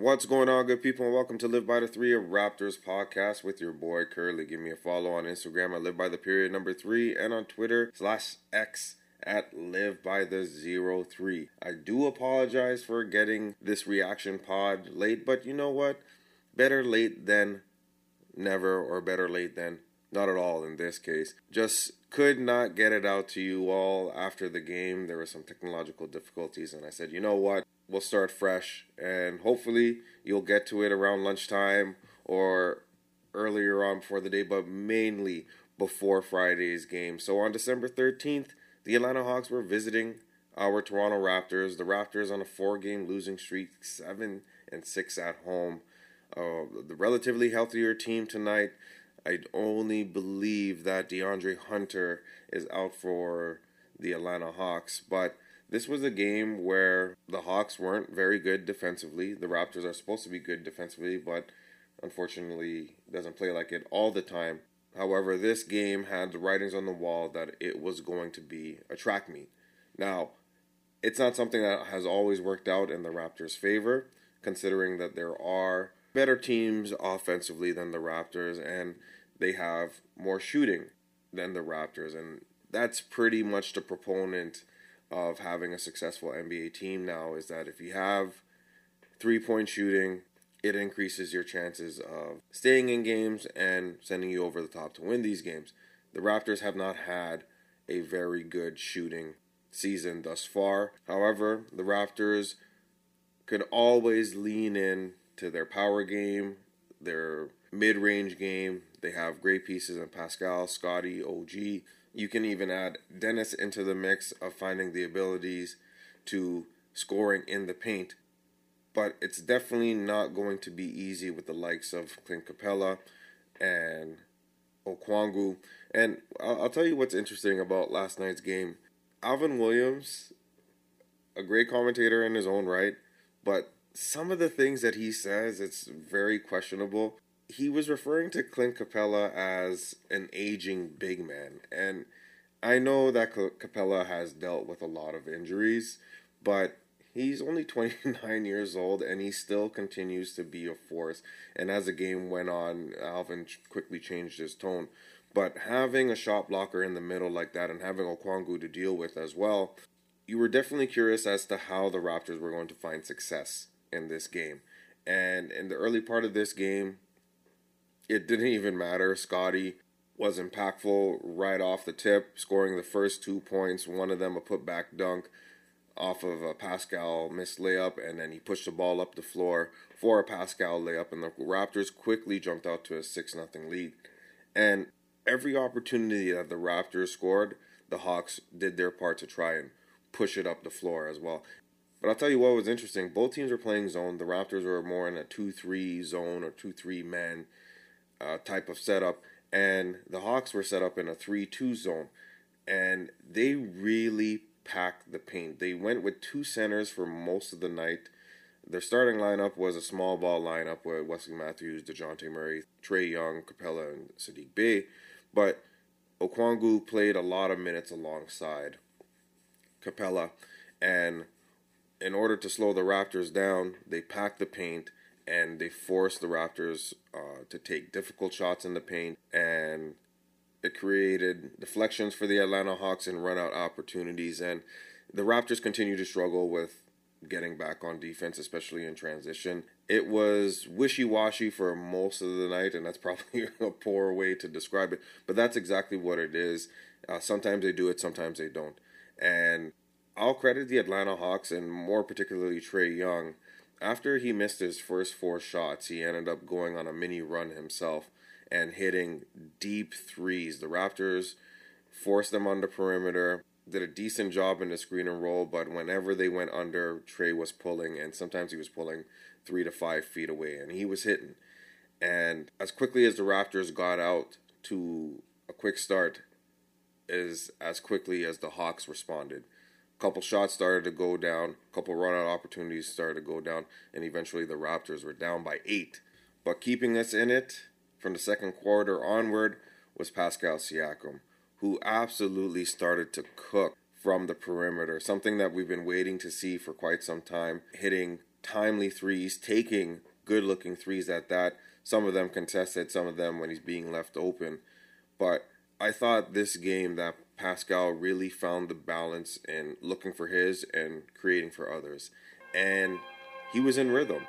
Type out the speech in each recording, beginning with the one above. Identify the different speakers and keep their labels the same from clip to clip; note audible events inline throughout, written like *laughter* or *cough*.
Speaker 1: What's going on, good people, and welcome to Live by the Three of Raptors podcast with your boy Curly. Give me a follow on Instagram at Live by the Period number three and on Twitter slash X at Live by the Zero Three. I do apologize for getting this reaction pod late, but you know what? Better late than never, or better late than not at all in this case. Just could not get it out to you all after the game. There were some technological difficulties, and I said, you know what? We'll start fresh and hopefully you'll get to it around lunchtime or earlier on before the day, but mainly before Friday's game. So on December 13th, the Atlanta Hawks were visiting our Toronto Raptors. The Raptors on a four-game losing streak, seven and six at home. Uh, the relatively healthier team tonight. I only believe that De'Andre Hunter is out for the Atlanta Hawks, but this was a game where the Hawks weren't very good defensively. The Raptors are supposed to be good defensively, but unfortunately doesn't play like it all the time. However, this game had the writings on the wall that it was going to be a track meet. Now, it's not something that has always worked out in the Raptors' favor, considering that there are better teams offensively than the Raptors and they have more shooting than the Raptors. And that's pretty much the proponent of having a successful NBA team now is that if you have three point shooting, it increases your chances of staying in games and sending you over the top to win these games. The Raptors have not had a very good shooting season thus far. However, the Raptors could always lean in to their power game, their mid-range game. They have great pieces in Pascal, Scottie, OG. You can even add Dennis into the mix of finding the abilities to scoring in the paint. But it's definitely not going to be easy with the likes of Clint Capela and Okongwu. And I'll, I'll tell you what's interesting about last night's game. Alvin Williams, a great commentator in his own right, but some of the things that he says, it's very questionable he was referring to Clint Capela as an aging big man. And I know that Capela has dealt with a lot of injuries, but he's only *laughs* 29 years old and he still continues to be a force. And as the game went on, Alvin quickly changed his tone. But having a shot blocker in the middle like that and having Okongwu to deal with as well, you were definitely curious as to how the Raptors were going to find success in this game. And in the early part of this game, it didn't even matter. Scottie was impactful right off the tip, scoring the first two points. One of them a putback dunk off of a Pascal missed layup, and then he pushed the ball up the floor for a Pascal layup, and the Raptors quickly jumped out to a six nothing lead. And every opportunity that the Raptors scored, the Hawks did their part to try and push it up the floor as well. But I'll tell you what was interesting. Both teams were playing zone. The Raptors were more in a 2 3 zone or 2 3 man uh, type of setup, and the Hawks were set up in a 3 2 zone, and they really packed the paint. They went with two centers for most of the night. Their starting lineup was a small ball lineup with Wesley Matthews, Dejounte Murray, Trae Young, Capela, and Saddiq Bey. But Okongwu played a lot of minutes alongside Capela, And in order to slow the Raptors down, they packed the paint and they forced the Raptors uh, to take difficult shots in the paint, and it created deflections for the Atlanta Hawks and run out opportunities. And the Raptors continue to struggle with getting back on defense, especially in transition. It was wishy washy for most of the night, and that's probably *laughs* a poor way to describe it, but that's exactly what it is. Uh, sometimes they do it, sometimes they don't. And I'll credit the Atlanta Hawks and more particularly Trae Young after he missed his first four shots, he ended up going on a mini run himself and hitting deep threes. The Raptors forced them on the perimeter, did a decent job in the screen and roll, but whenever they went under, Trae was pulling, and sometimes he was pulling three to five feet away, and he was hitting. And as quickly as the Raptors got out to a quick start, is as quickly as the Hawks responded couple shots started to go down, couple run out opportunities started to go down, and eventually the Raptors were down by eight. But keeping us in it from the second quarter onward was Pascal Siakam, who absolutely started to cook from the perimeter, something that we've been waiting to see for quite some time, hitting timely threes, taking good looking threes at that. Some of them contested, some of them when he's being left open. But I thought this game that Pascal really found the balance in looking for his and creating for others. And he was in rhythm.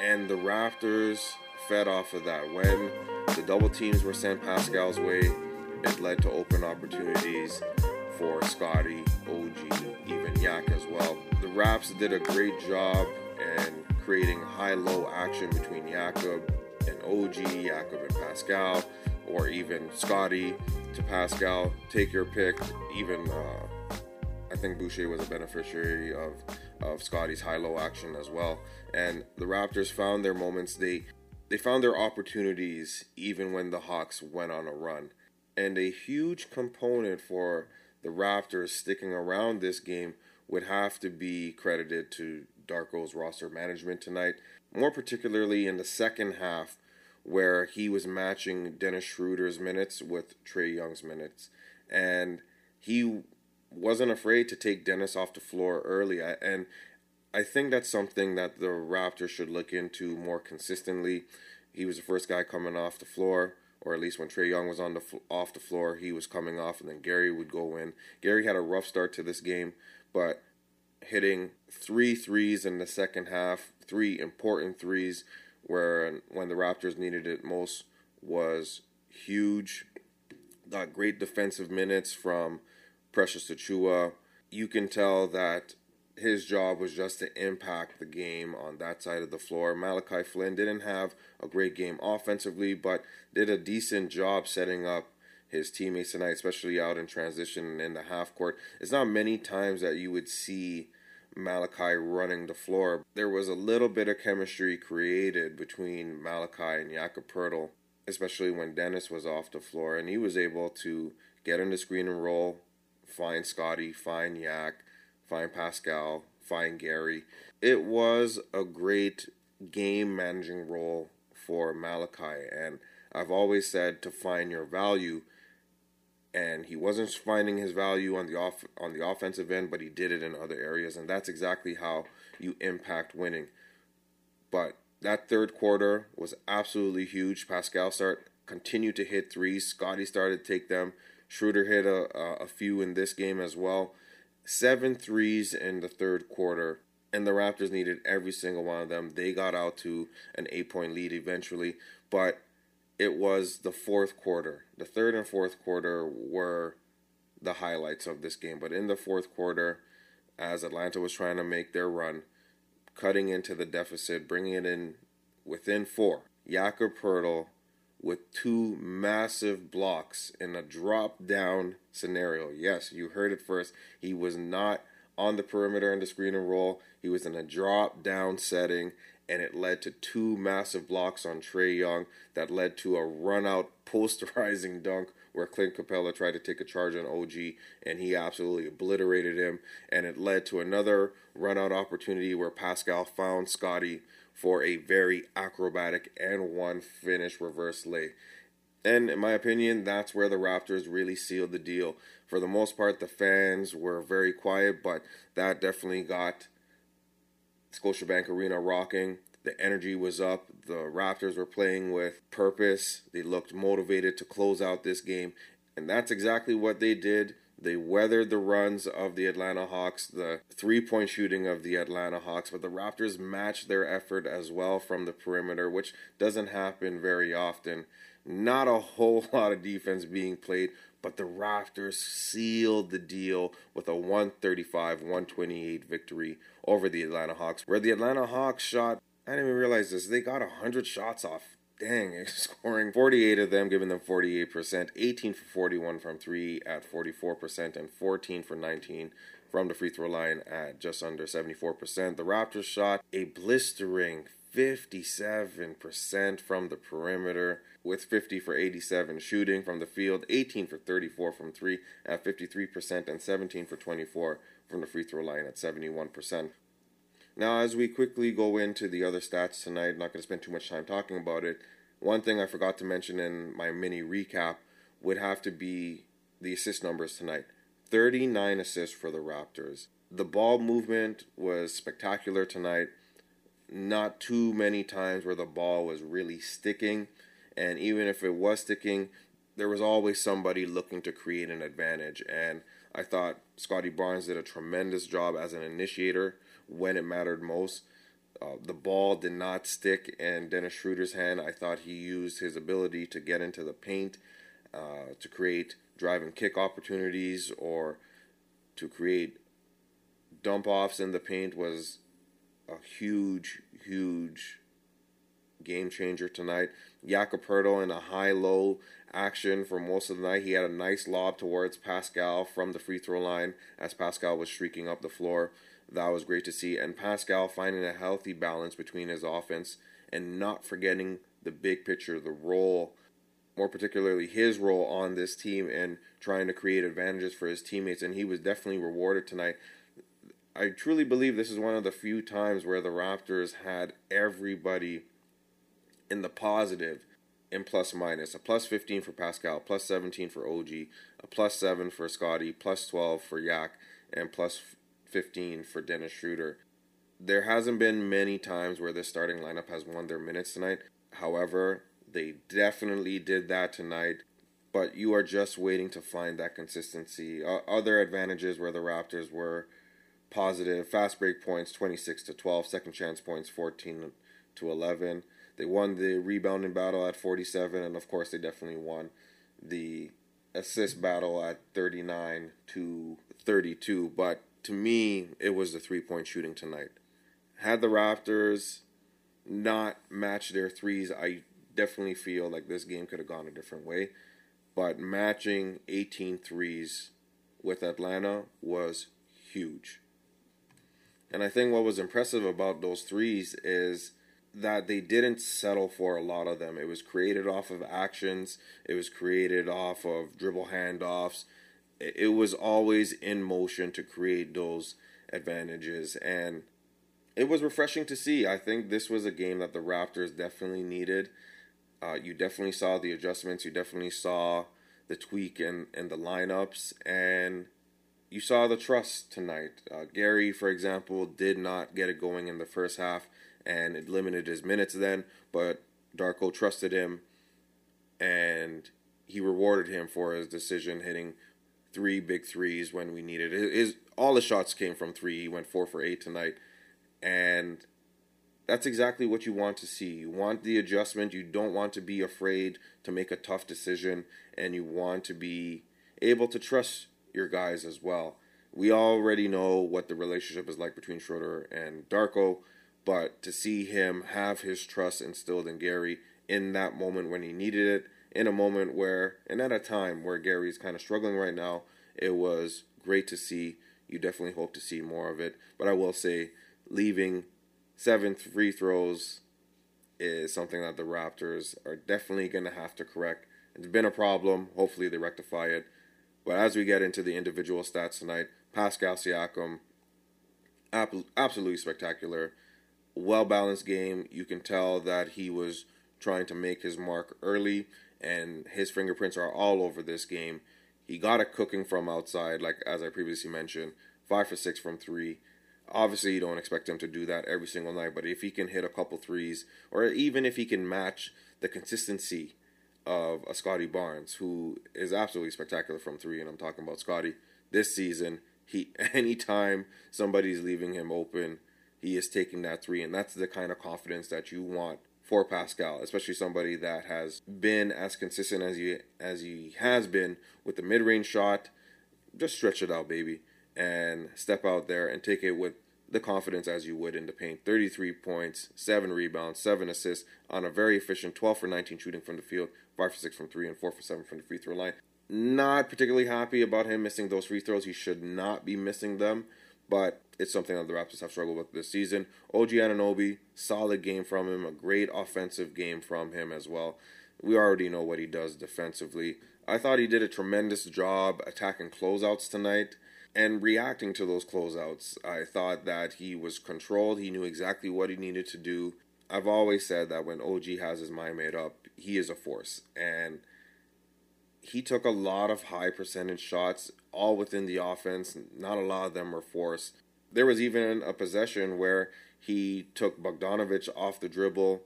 Speaker 1: And the Raptors fed off of that. When the double teams were sent Pascal's way, it led to open opportunities for Scottie, OG, even Yak as well. The Raps did a great job in creating high-low action between Jakob and OG, Jakob and Pascal, or even Scottie to Pascal. Take your pick. Even uh, I think Boucher was a beneficiary of of Scottie's high-low action as well. And the Raptors found their moments. They they found their opportunities even when the Hawks went on a run. And a huge component for the Raptors sticking around this game would have to be credited to Darko's roster management tonight, more particularly in the second half where he was matching Dennis Schroeder's minutes with Trae Young's minutes. And he wasn't afraid to take Dennis off the floor early. And I think that's something that the Raptors should look into more consistently. He was the first guy coming off the floor, or at least when Trae Young was on the off the floor, he was coming off, and then Gary would go in. Gary had a rough start to this game, but hitting three threes in the second half, three important threes, where when the Raptors needed it most was huge. Got great defensive minutes from Precious Achiuwa. You can tell that his job was just to impact the game on that side of the floor. Malachi Flynn didn't have a great game offensively, but did a decent job setting up his teammates tonight, especially out in transition and in the half court. It's not many times that you would see Malachi running the floor. There was a little bit of chemistry created between Malachi and Jakob Poeltl, especially when Dennis was off the floor, and he was able to get in the screen and roll, find Scottie, find Yak, find Pascal, find Gary. It was a great game managing role for Malachi, and I've always said to find your value. And he wasn't finding his value on the off on the offensive end, but he did it in other areas, and that's exactly how you impact winning. But that third quarter was absolutely huge. Pascal start continued to hit threes. Scottie started to take them. Schroeder hit a, a, a few in this game as well seven threes in the third quarter, and the Raptors needed every single one of them. They got out to an eight point lead eventually, but it was the fourth quarter. The third and fourth quarter were the highlights of this game. But in the fourth quarter, as Atlanta was trying to make their run, cutting into the deficit, bringing it in within four, Jakob Poeltl with two massive blocks in a drop down scenario. Yes, you heard it first. He was not on the perimeter in the screen and roll, he was in a drop down setting, and it led to two massive blocks on Trae Young that led to a run out *laughs* posterizing dunk where Clint Capela tried to take a charge on OG and he absolutely obliterated him. And it led to another run out opportunity where Pascal found Scottie for a very acrobatic and one finish reverse lay. And in my opinion, that's where the Raptors really sealed the deal. For the most part, the fans were very quiet, but that definitely got Scotiabank Arena rocking. The energy was up. The Raptors were playing with purpose. They looked motivated to close out this game. And that's exactly what they did. They weathered the runs of the Atlanta Hawks, the three point shooting of the Atlanta Hawks, but the Raptors matched their effort as well from the perimeter, which doesn't happen very often. Not a whole *laughs* lot of defense being played, but the Raptors sealed the deal with a 135 128 victory over the Atlanta Hawks, where the Atlanta Hawks shot, I didn't even realize this, they got 100 shots off dang, *laughs* scoring 48 of them, giving them 48%, 18 for 41 from 3 at 44%, and 14 for 19 from the free throw line at just under 74%. The Raptors shot a blistering 57% from the perimeter, with 50 for 87 shooting from the field, 18 for 34 from 3 at 53%, and 17 for 24 from the free throw line at 71%. Now, as we quickly go into the other stats tonight, not going to spend too much time talking about it. One thing I forgot to mention in my mini recap would have to be the assist numbers tonight 39 assists for the Raptors. The ball movement was spectacular tonight. not too many times where the ball was really sticking. And even if it was sticking, there was always somebody looking to create an advantage. And I thought Scottie Barnes did a tremendous job as an initiator when it mattered most. Uh, the ball did not stick in Dennis Schroeder's hand. I thought he used his ability to get into the paint, uh, to create drive and kick opportunities, or to create dump offs in the paint was a huge, huge game changer tonight. Jakob Poeltl in a high-low action for most of the night. He had a nice lob towards Pascal from the free throw line as Pascal was streaking up the floor. That was great to see. And Pascal finding a healthy balance between his offense and not forgetting the big picture, the role, more particularly his role on this team and trying to create advantages for his teammates. And he was definitely rewarded tonight. I truly believe this is one of the few times where the Raptors had everybody in the positive in plus minus. A plus 15 for Pascal, plus 17 for OG, a plus 7 for Scottie, plus 12 for Yak, and plus 15 for Dennis Schroeder. There hasn't been many times where this starting lineup has won their minutes tonight. However, they definitely did that tonight. But you are just waiting to find that consistency. Other advantages where the Raptors were positive fast break points 26 to 12, second chance points 14 to 11. They won the rebounding battle at 47, and of course, they definitely won the assist battle at 39 to 32. But to me, it was the three point shooting tonight. Had the Raptors not matched their threes, I definitely feel like this game could have gone a different way. But matching 18 threes with Atlanta was huge. And I think what was impressive about those threes is that they didn't settle for a lot of them. It was created off of actions, it was created off of dribble handoffs, it was always in motion to create those advantages and it was refreshing to see. I think this was a game that the Raptors definitely needed. Uh, you definitely saw the adjustments. You definitely saw the tweak in, in the lineups. And you saw the trust tonight. Uh, Gary, for example, did not get it going in the first half and it limited his minutes then. But Darko trusted him and he rewarded him for his decision hitting three big threes when we needed it. His all the shots came from three. He went four for eight tonight, and that's exactly what you want to see. You want the adjustment. You don't want to be afraid to make a tough decision, and you want to be able to trust your guys as well. We already know what the relationship is like between Schroeder and Darko, but to see him have his trust instilled in Gary in that moment when he needed it in a moment where, and at a time where Gary's kind of struggling right now, it was great to see. You definitely hope to see more of it. But I will say, leaving seven free throws is something that the Raptors are definitely going to have to correct. It's been a problem. Hopefully, they rectify it. But as we get into the individual stats tonight, Pascal Siakam, absolutely spectacular. Well balanced game. You can tell that he was trying to make his mark early and his fingerprints are all over this game. He got it cooking from outside, like as I previously mentioned, five for six from three. Obviously, you don't expect him to do that every single night, but if he can hit a couple threes, or even if he can match the consistency of a Scottie Barnes, who is absolutely spectacular from three, and I'm talking about Scottie this season. He *laughs* anytime somebody's leaving him open, he is taking that three, and that's the kind of confidence that you want for Pascal, especially somebody that has been as consistent as he as he has been with the mid-range shot. Just stretch it out, baby, and step out there and take it with the confidence as you would in the paint. 33 points, 7 rebounds, 7 assists on a very efficient 12 for 19 shooting from the field, 5 for 6 from 3, and 4 for 7 from the free throw line. Not particularly happy about him missing those free throws. He should not be missing them but it's something that the Raptors have struggled with this season. OG Anunoby, solid game from him, a great offensive game from him as well. We already know what he does defensively. I thought he did a tremendous job attacking closeouts tonight and reacting to those closeouts. I thought that he was controlled, he knew exactly what he needed to do. I've always said that when OG has his mind made up, he is a force. And he took a lot of high percentage shots, all within the offense. Not a lot of them were forced. There was even a possession where he took Bogdanovic off the dribble,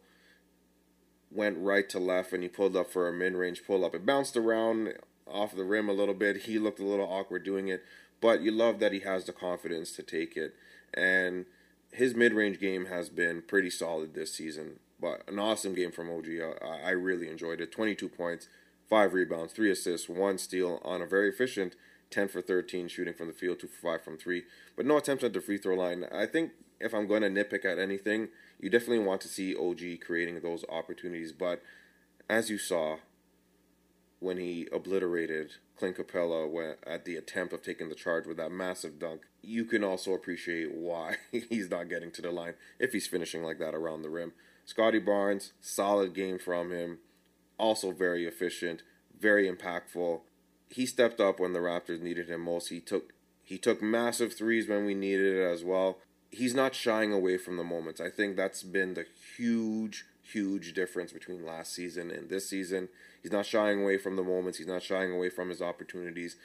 Speaker 1: went right to left, and he pulled up for a mid range pull up. It bounced around off the rim a little bit. He looked a little awkward doing it, but you love that he has the confidence to take it. And his mid range game has been pretty solid this season. But an awesome game from OG. I, I really enjoyed it. 22 points, 5 rebounds, 3 assists, 1 steal on a very efficient 10 for 13 shooting from the field, 2 for 5 from 3. But no attempts at the free throw line. I think if I'm going to nitpick at anything, you definitely want to see OG creating those opportunities. But as you saw, when he obliterated Clint Capela at the attempt of taking the charge with that massive dunk, you can also appreciate why *laughs* he's not getting to the line if he's finishing like that around the rim. Scottie Barnes, solid game from him, also very efficient, very impactful. He stepped up when the Raptors needed him most. He took he took massive threes when we needed it as well. He's not shying away from the moments. I think that's been the huge, huge difference between last season and this season. He's not shying away from the moments. He's not shying away from his opportunities.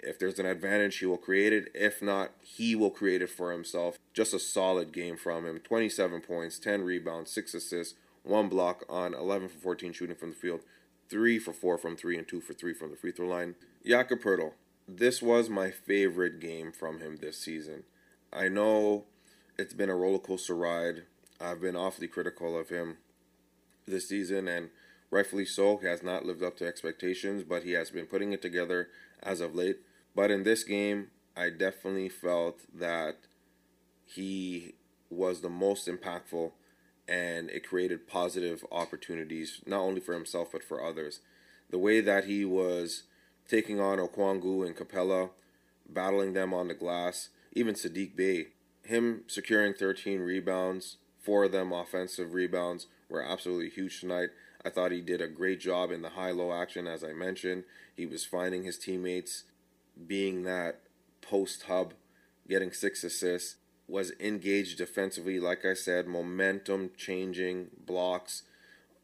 Speaker 1: If there's an advantage, he will create it. If not, he will create it for himself. Just a solid game from him. 27 points, 10 rebounds, 6 assists, 1 block on 11 for 14 shooting from the field, 3 for 4 from 3, and 2 for 3 from the free throw line. Jakob this was my favorite game from him this season. I know it's been a roller coaster ride. I've been awfully critical of him this season, and rightfully so. He has not lived up to expectations, but he has been putting it together as of late. But in this game, I definitely felt that he was the most impactful and it created positive opportunities, not only for himself, but for others. The way that he was taking on Okongwu and Capela, battling them on the glass. Even Saddiq Bey, him securing 13 rebounds, four of them offensive rebounds, were absolutely huge tonight. I thought he did a great job in the high low action, as I mentioned. He was finding his teammates, being that post hub, getting six assists, was engaged defensively. Like I said, momentum changing blocks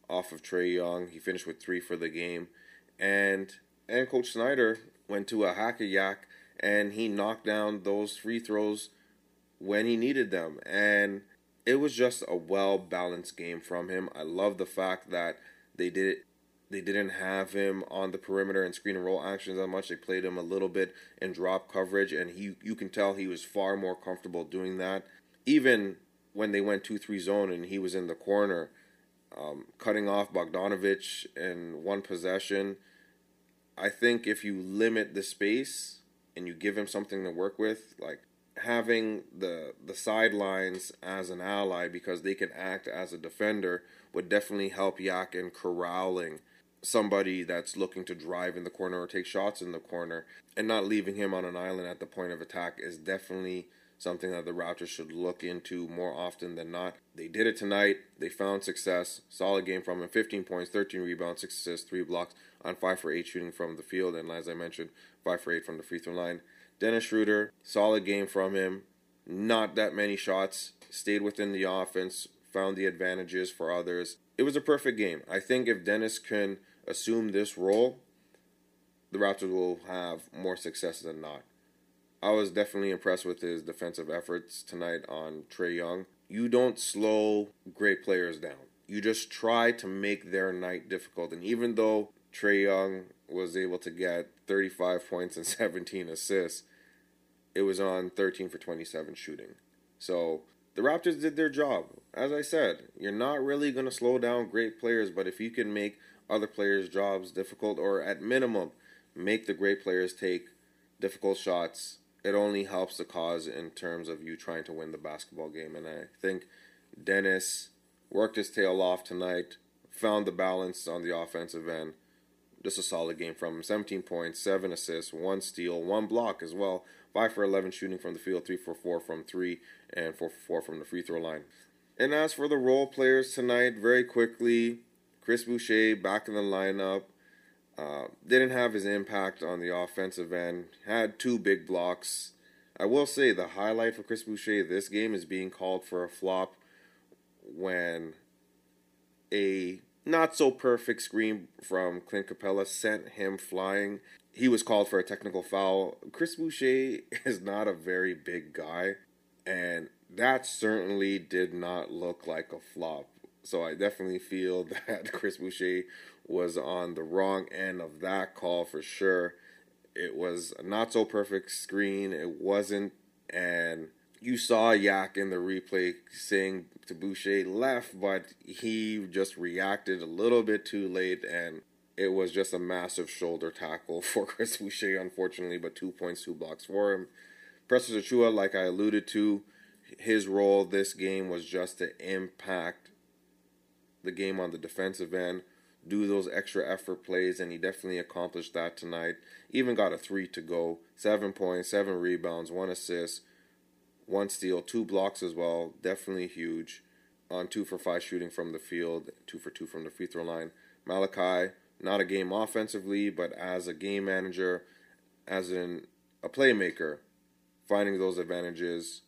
Speaker 1: off of Trae Young. He finished with three for the game. And and Coach Snyder went to a hack a yak and he knocked down those free throws when he needed them. And it was just a well balanced game from him. I love the fact that they did it. They didn't have him on the perimeter and screen and roll actions that much. They played him a little bit in drop coverage, and he you can tell he was far more comfortable doing that. Even when they went two three zone and he was in the corner, um, cutting off Bogdanovic in one possession I think if you limit the space and you give him something to work with, like having the the sidelines as an ally because they can act as a defender would definitely help Yak in corralling somebody that's looking to drive in the corner or take shots in the corner and not leaving him on an island at the point of attack is definitely something that the Raptors should look into more often than not. They did it tonight. They found success. Solid game from him. 15 points, 13 rebounds, 6 assists, 3 blocks on 5 for 8 shooting from the field. And as I mentioned, 5 for 8 from the free throw line. Dennis Schroeder, solid game from him. Not that many shots. Stayed within the offense. Found the advantages for others. It was a perfect game. I think if Dennis can assume this role, the Raptors will have more success than not. I was definitely impressed with his defensive efforts tonight on Trae Young. You don't slow great players down. You just try to make their night difficult. And even though Trae Young was able to get 35 *laughs* points and 17 assists, it was on 13 for 27 shooting. So the Raptors did their job. As I said, you're not really going to slow down great players, but if you can make other players' jobs difficult, or at minimum, make the great players take difficult shots it only helps the cause in terms of you trying to win the basketball game. And I think Dennis worked his tail off tonight, found the balance on the offensive end. Just a solid game from him. 17 points, 7 assists, 1 steal, 1 block as well. 5 for 11 shooting from the field, 3 for 4 from 3, and 4 for 4 from the free throw line. And as for the role players tonight, very quickly, Chris Boucher back in the lineup. Uh, didn't have his impact on the offensive end. Had two big blocks. I will say the highlight for Chris Boucher this game is being called for a flop when a not so perfect screen from Clint Capela sent him flying. He was called for a technical foul. Chris Boucher *laughs* is not a very big guy. And that certainly did not look like a flop. So I definitely feel *laughs* that Chris Boucher was on the wrong end of that call for sure. It was a not so perfect screen. It wasn't, and you saw Yak in the replay saying to Boucher left, but he just reacted a little bit too late, and it was just a massive shoulder tackle *laughs* for Chris Boucher, unfortunately, but two points, two blocks for him. Precious Achiuwa, like I alluded to, his role this game was just to impact the game on the defensive end, do those extra effort plays, and he definitely accomplished that tonight. Even got a three to go, seven points, seven rebounds, one assist, one steal, two blocks as well. Definitely huge. On two for five shooting from the field, two for two from the free throw line. Malachi, not a game offensively, but as a game manager, as in a playmaker, finding those advantages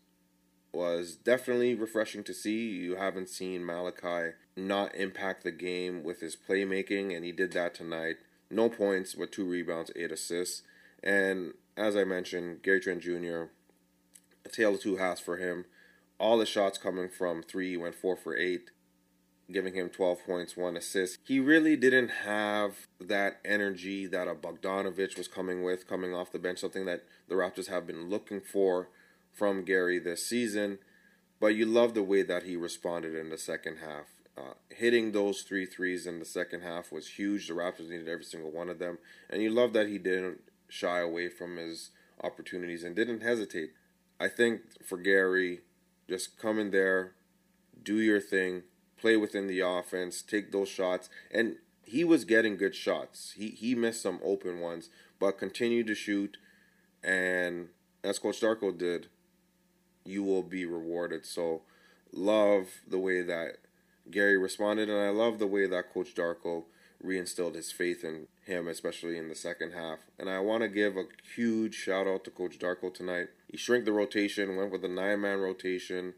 Speaker 1: was definitely refreshing to see. You haven't seen Malachi not impact the game with his playmaking, and he did that tonight. No points, but two rebounds, eight assists. And as I mentioned, Gary Trent Jr., a tale of two halves for him. All the shots coming from three, he went four for eight, giving him 12 points, one assist. He really didn't have that energy that a Bogdanovic was coming with, coming off the bench, something that the Raptors have been looking for from Gary this season, but you love the way that he responded in the second half. Uh, hitting those three threes in the second half was huge. The Raptors needed every single one of them, and you love that he didn't shy away from his opportunities and didn't hesitate. I think for Gary, just come in there, do your thing, play within the offense, take those shots, and he was getting good shots. He he missed some open ones, but continued to shoot, and as Coach Darko did, you will be rewarded. So, love the way that Gary responded, and I love the way that Coach Darko reinstilled his faith in him, especially in the second half. And I want to give a huge shout out to Coach Darko tonight. He shrank the rotation, went with a nine man rotation.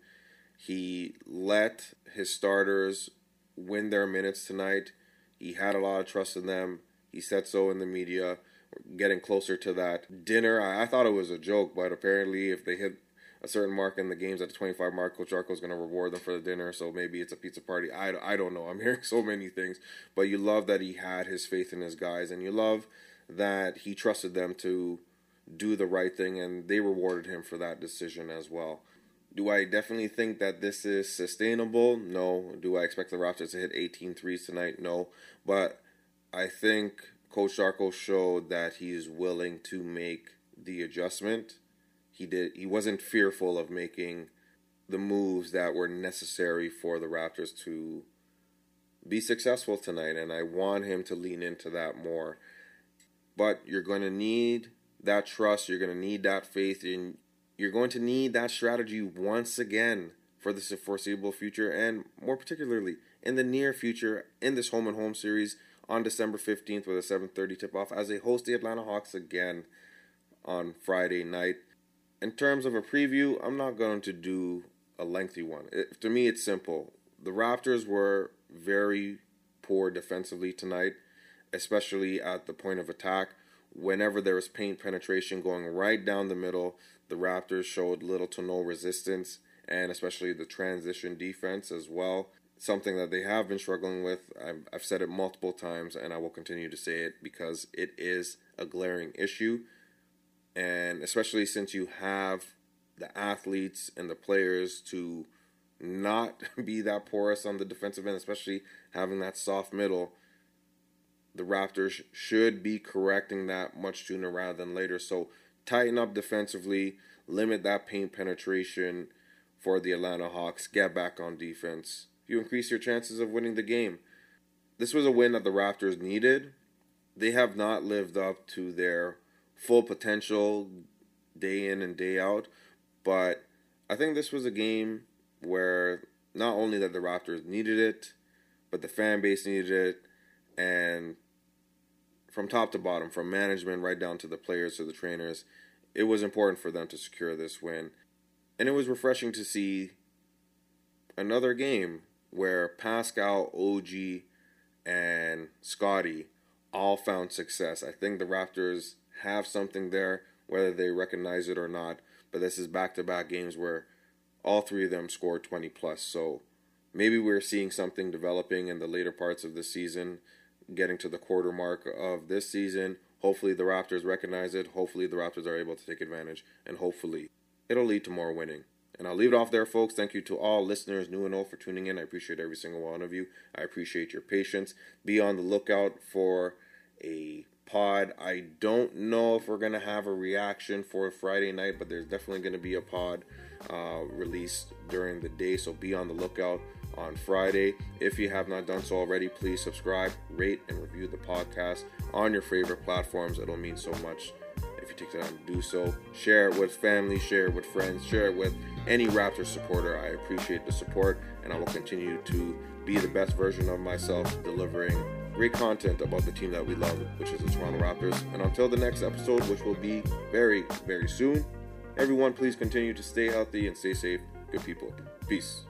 Speaker 1: He let his starters win their minutes tonight. He had a lot of trust in them. He said so in the media. Getting closer to that dinner, I, I thought it was a joke, but apparently, if they hit a certain mark in the games at the 25 mark, Coach Darko is going to reward them for the dinner. So maybe it's a pizza party. I, I don't know. I'm hearing *laughs* so many things. But you love that he had his faith in his guys, and you love that he trusted them to do the right thing, and they rewarded him for that decision as well. Do I definitely think that this is sustainable? No. Do I expect the Raptors to hit 18 threes tonight? No. But I think Coach Darko showed that he's willing to make the adjustment he did he wasn't fearful of making the moves that were necessary for the Raptors to be successful tonight and I want him to lean into that more. But you're going to need that trust, you're going to need that faith and you're going to need that strategy once again for the foreseeable future and more particularly in the near future in this home and home series on December 15th with a 7:30 tip-off as they host the Atlanta Hawks again on Friday night in terms of a preview, I'm not going to do a lengthy one. It, to me, it's simple. The Raptors were very poor defensively tonight, especially at the point of attack. Whenever there was paint penetration going right down the middle, the Raptors showed little to no resistance, and especially the transition defense as well. Something that they have been struggling with. I've, I've said it multiple times, and I will continue to say it because it is a glaring issue and especially since you have the athletes and the players to not *laughs* be that porous on the defensive end, especially having that soft middle, the Raptors should be correcting that much sooner rather than later. So tighten up defensively, limit that paint penetration for the Atlanta Hawks, get back on defense. You increase your chances of winning the game. This was a win that the Raptors needed. They have not lived up to their full potential day in and day out. But I think this was a game where not only that the Raptors needed it, but the fan base needed it, and from top to bottom, from management right down to the players to the trainers, it was important for them to secure this win. And it was refreshing to see another game where Pascal, OG, and Scottie all found success. I think the Raptors have something there, whether they recognize it or not. But this is back to back games where all three of them scored 20 plus. So maybe we're seeing something developing in the later parts of the season, getting to the quarter mark of this season. Hopefully, the Raptors recognize it. Hopefully, the Raptors are able to take advantage, and hopefully, it'll lead to more winning. And I'll leave it off there, folks. Thank you to all listeners, new and old, for tuning in. I appreciate every single one of you. I appreciate your patience. Be on the lookout for a pod. I don't know if we're going to have a reaction for Friday night, but there's definitely going to be a pod uh, released during the day. So be on the lookout on Friday. If you have not done so already, please subscribe, rate, and review the podcast on your favorite platforms. It'll mean so much if you take the time to do so. Share it with family, share it with friends, share it with any Raptors supporter. I appreciate the support, and I will continue to be the best version of myself, delivering great content about the team that we love, which is the Toronto Raptors. And until the next episode, which will be very, very soon, everyone, please continue to stay healthy and stay safe. Good people. Peace.